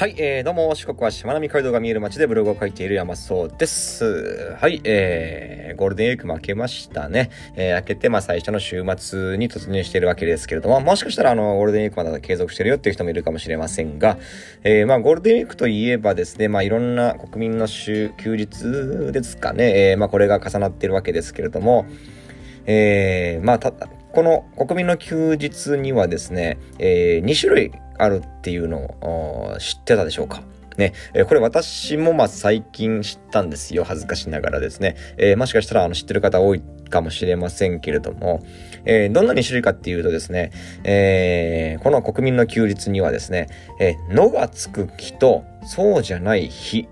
はい、えー、どうも、四国はしまなみ海道が見える街でブログを書いている山そうです。はい、えー、ゴールデンウィーク負けましたね。えー、明けて、まあ、最初の週末に突入しているわけですけれども、もしかしたら、あの、ゴールデンウィークまだ継続してるよっていう人もいるかもしれませんが、えー、まあ、ゴールデンウィークといえばですね、まあ、いろんな国民の週、休日ですかね、えー、まあ、これが重なっているわけですけれども、えー、まあ、た、この国民の休日にはですね、えー、2種類あるっていうのを知ってたでしょうか？ね、え、これ私もまあ最近知ったんですよ。恥ずかしながらですね。えー、もしかしたらあの知ってる方多いかもしれませんけれども、えー、どんな2種類かっていうとですね、えー、この国民の休日にはですね、えー、のがつく日とそうじゃない日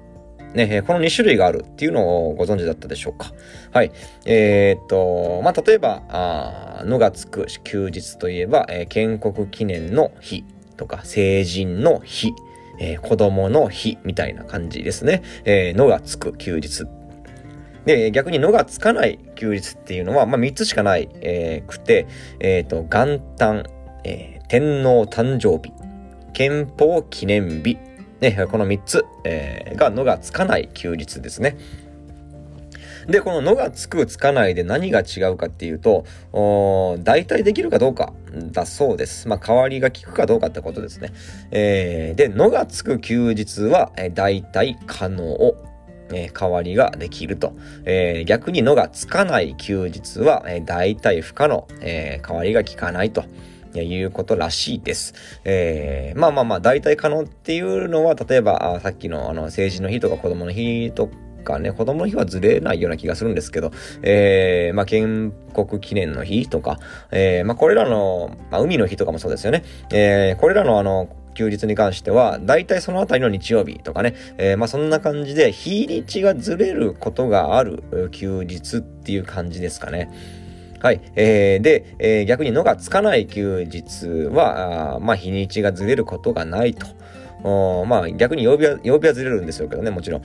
ね、この2種類があるっていうのをご存知だったでしょうか？はい。えー、っと、まあ、例えば、あのがつく休日といえば、え、建国記念の日とか、成人の日、えー、子供の日みたいな感じですね。えー、のがつく休日。で、逆にのがつかない休日っていうのは、まあ、3つしかない、えー、くて、えっ、と、元旦、えー、天皇誕生日、憲法記念日、ね、この3つ、えー、がのがつかない休日ですね。で、こののがつくつかないで何が違うかっていうと、代替できるかどうかだそうです。まあ、代わりが効くかどうかってことですね。えー、で、のがつく休日は、えー、代替可能。えー、代わりができると。えー、逆にのがつかない休日は、えー、代替不可能。えー、代わりが効かないと。いうことらしいです。えー、まあまあまあ、代替可能っていうのは、例えば、あさっきのあの、成人の日とか子供の日とかね、子供の日はずれないような気がするんですけど、えー、まあ、建国記念の日とか、えー、まあ、これらの、まあ、海の日とかもそうですよね。えー、これらのあの、休日に関しては、大体そのあたりの日曜日とかね、えー、まあそんな感じで、日にちがずれることがある休日っていう感じですかね。はい。えー、で、えー、逆にのがつかない休日は、あまあ、日にちがずれることがないと。まあ逆に曜日は、曜日はずれるんですよけどね、もちろん。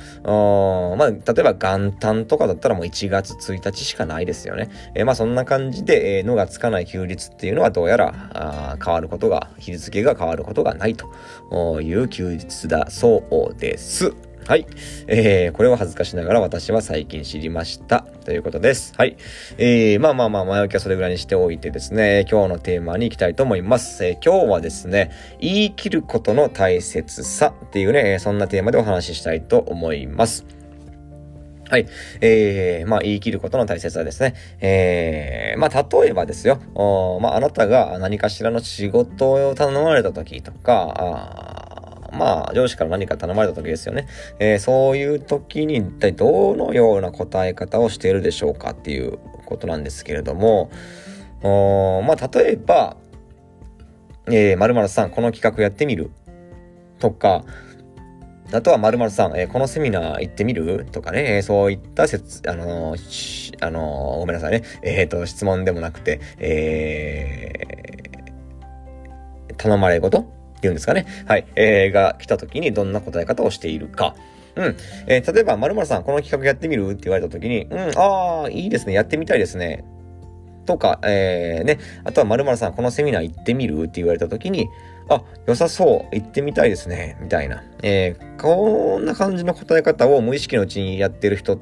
まあ例えば元旦とかだったらもう1月1日しかないですよね。えー、まあそんな感じで、えー、のがつかない休日っていうのはどうやらあ変わることが、日付が変わることがないという休日だそうです。はい。えー、これを恥ずかしながら私は最近知りました。ということです。はい。えー、まあまあまあ、前置きはそれぐらいにしておいてですね、今日のテーマに行きたいと思います。えー、今日はですね、言い切ることの大切さっていうね、そんなテーマでお話ししたいと思います。はい。えー、まあ、言い切ることの大切さですね。えー、まあ、例えばですよ。まあ、あなたが何かしらの仕事を頼まれた時とか、まあ、上司から何か頼まれた時ですよね。えー、そういう時に一体どのような答え方をしているでしょうかっていうことなんですけれども、まあ、例えば、えー、〇〇さん、この企画やってみるとか、あとは〇〇さん、えー、このセミナー行ってみるとかね、えー、そういった説、あのー、あのー、ごめんなさいね。えっ、と、質問でもなくて、えー、頼まれ事言うんですかね。はい。えー、が来た時にどんな答え方をしているか。うん。えー、例えば、〇〇さん、この企画やってみる？って言われた時に、うん、ああ、いいですね。やってみたいですね。とか、えー、ね。あとは、〇〇さん、このセミナー行ってみる？って言われた時に、あ、良さそう。行ってみたいですね。みたいな。えー、こんな感じの答え方を無意識のうちにやってる人っ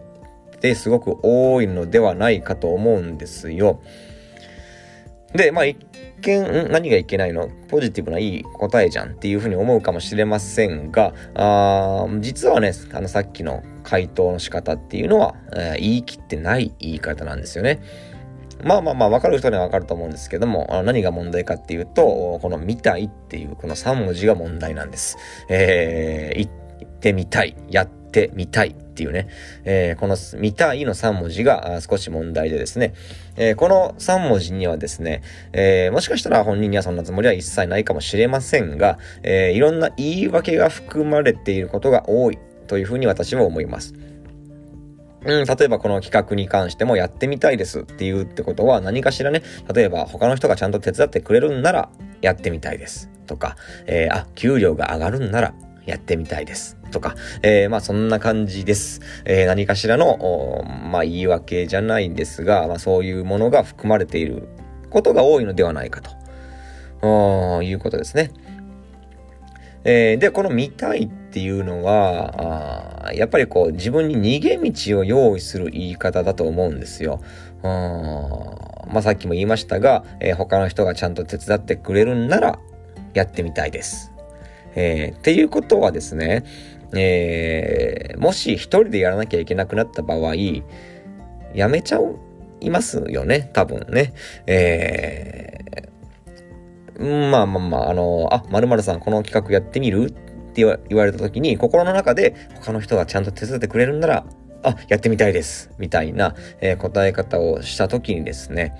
てすごく多いのではないかと思うんですよ。で、まあ一見、何がいけないの？ポジティブないい答えじゃんっていうふうに思うかもしれませんが、あ実はね、あのさっきの回答の仕方っていうのは、えー、言い切ってない言い方なんですよね。まあまあまあ、わかる人にはわかると思うんですけども、何が問題かっていうと、この見たいっていうこの3文字が問題なんです。えー、行ってみたい、やっててみたいっていうね、えー、この見たいの3文字が少し問題でですね、えー、この3文字にはですね、えー、もしかしたら本人にはそんなつもりは一切ないかもしれませんが、えいろんな言い訳が含まれていることが多いというふうに私は思います。うん、例えばこの企画に関してもやってみたいですっていうってことは何かしらね、例えば他の人がちゃんと手伝ってくれるんならやってみたいですとか、えー、あ、給料が上がるんならやってみたいです。とか、えー、まあそんな感じです。えー、何かしらの、まあ言い訳じゃないんですが、まあそういうものが含まれていることが多いのではないかと、いうことですね。えー、で、この見たいっていうのは、あやっぱりこう自分に逃げ道を用意する言い方だと思うんですよ。まあ、さっきも言いましたが、えー、他の人がちゃんと手伝ってくれるんならやってみたいです。えー、っていうことはですね、えー、もし一人でやらなきゃいけなくなった場合、やめちゃいますよね、多分ね。えー、まあまあまあ、あの、あ、まるさんこの企画やってみる？って言われた時に、心の中で他の人がちゃんと手伝ってくれるんなら、あ、やってみたいです。みたいな、えー、答え方をした時にですね、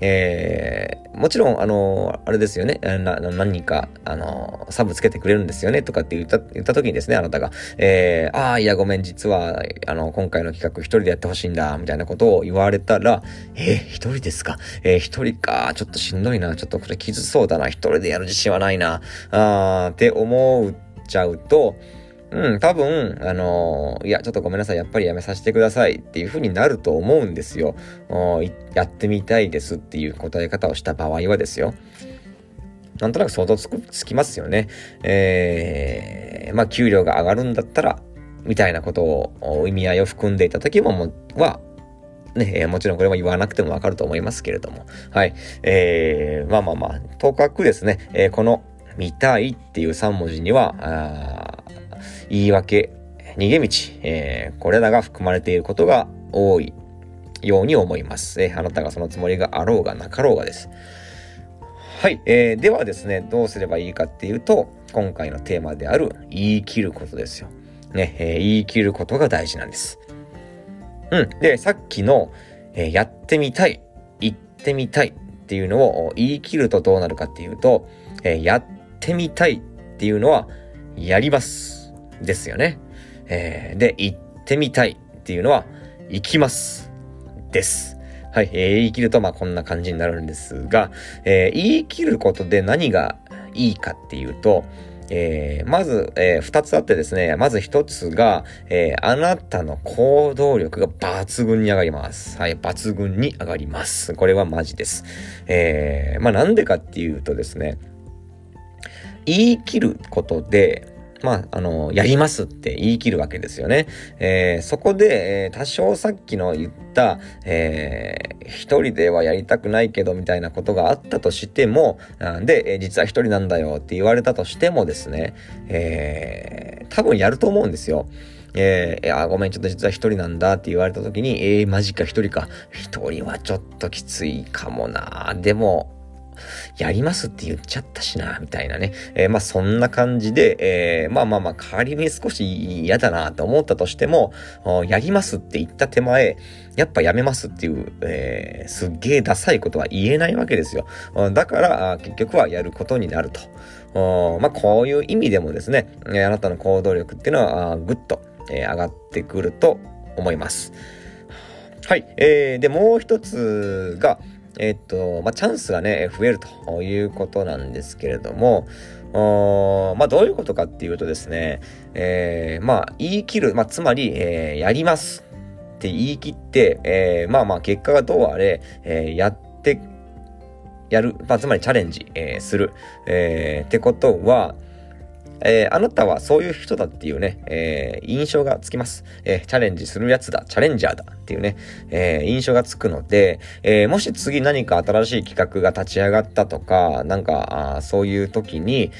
えー、もちろん、あの、あれですよね。な何人か、あの、サブつけてくれるんですよね。とかって言った、言った時にですね、あなたが、えー、ああ、いや、ごめん、実は、あの、今回の企画一人でやってほしいんだ、みたいなことを言われたら、えー、一人ですか？えー、一人か、ちょっとしんどいな、ちょっとこれきつそうだな、一人でやる自信はないな、あーって思っちゃうと、うん、多分、あのー、いや、ちょっとごめんなさい、やっぱりやめさせてくださいっていう風になると思うんですよ。やってみたいですっていう答え方をした場合はですよ。なんとなく想像つくつきますよね。えー、まあ、給料が上がるんだったら、みたいなことを、意味合いを含んでいた時も、もは、ね、えー、もちろんこれは言わなくてもわかると思いますけれども。はい。えー、まあまあまあ、とかくですね、えー、この、見たいっていう3文字には、あ言い訳、逃げ道、えー、これらが含まれていることが多いように思います。えー、あなたがそのつもりがあろうがなかろうがです。はい、えー、ではですね、どうすればいいかっていうと、今回のテーマである言い切ることですよ。ね、えー、言い切ることが大事なんです。うん。で、さっきの、えー、やってみたい、言ってみたいっていうのを言い切るとどうなるかっていうと、えー、やってみたいっていうのは、やります。ですよね。えー、で、行ってみたいっていうのは、行きます。です。はい、えー、言い切ると、まあこんな感じになるんですが、えー、言い切ることで何がいいかっていうと、えー、まず、えー、二つあってですね、まず一つが、えー、あなたの行動力が抜群に上がります。はい、抜群に上がります。これはマジです。えー、まあなんでかっていうとですね、言い切ることで、まあ、あの、やりますって言い切るわけですよね。えー、そこで、えー、多少さっきの言った、えー、一人ではやりたくないけどみたいなことがあったとしても、で、えー、実は一人なんだよって言われたとしてもですね、えー、多分やると思うんですよ。えー、いや、ごめん、ちょっと実は一人なんだって言われた時に、えー、マジか一人か。一人はちょっときついかもな。でも、やりますって言っちゃったしな、みたいなね。えー、まあそんな感じで、えー、まあまあまあ仮に少し嫌だなと思ったとしても、やりますって言った手前、やっぱやめますっていう、えー、すっげえダサいことは言えないわけですよ。だから、結局はやることになると。まあこういう意味でもですね、あなたの行動力っていうのはぐっと、えー、上がってくると思います。はい。えー、で、もう一つが、えっと、まあ、チャンスがね、増えるということなんですけれども、まあ、どういうことかっていうとですね、えー、まあ、言い切る、まあ、つまり、えー、やりますって言い切って、えー、まあまあ、結果がどうあれ、えー、やってやる、まあ、つまりチャレンジ、えー、する、えー、ってことは、えー、あなたはそういう人だっていうね、えー、印象がつきます。えー、チャレンジするやつだ、チャレンジャーだっていうね、え印象がつくので、えもし次何か新しい企画が立ち上がったとか、なんか、あそういう時に、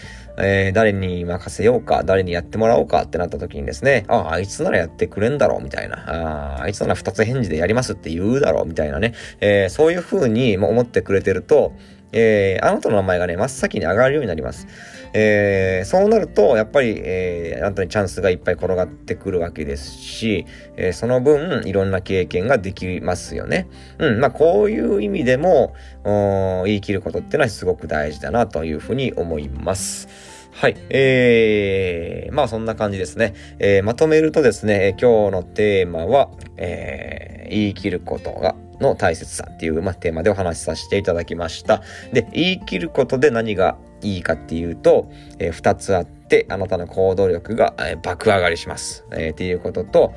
え、誰に任せようか、誰にやってもらおうかってなった時にですね、あ、あいつならやってくれんだろう、みたいな。ああいつなら二つ返事でやりますって言うだろう、みたいなね。え、そういう風に思ってくれてると、え、あなたの名前がね、真っ先に上がるようになります。えー、そうなると、やっぱり、えー、あなたにチャンスがいっぱい転がってくるわけですし、えー、その分、いろんな経験ができますよね。うん、まあ、こういう意味でも、言い切ることってのはすごく大事だなというふうに思います。はい。えー、まあそんな感じですね。えー、まとめるとですね、今日のテーマは、えー、言い切ることがの大切さっていう、まあ、テーマでお話しさせていただきました。で、言い切ることで何がいいかっていうと、えー、2つあって、あなたの行動力が、えー、爆上がりします。えー、っていうことと、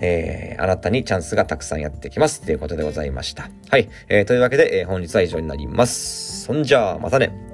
えー、あなたにチャンスがたくさんやってきます。ということでございました。はい。えー、というわけで、えー、本日は以上になります。そんじゃあ、またね。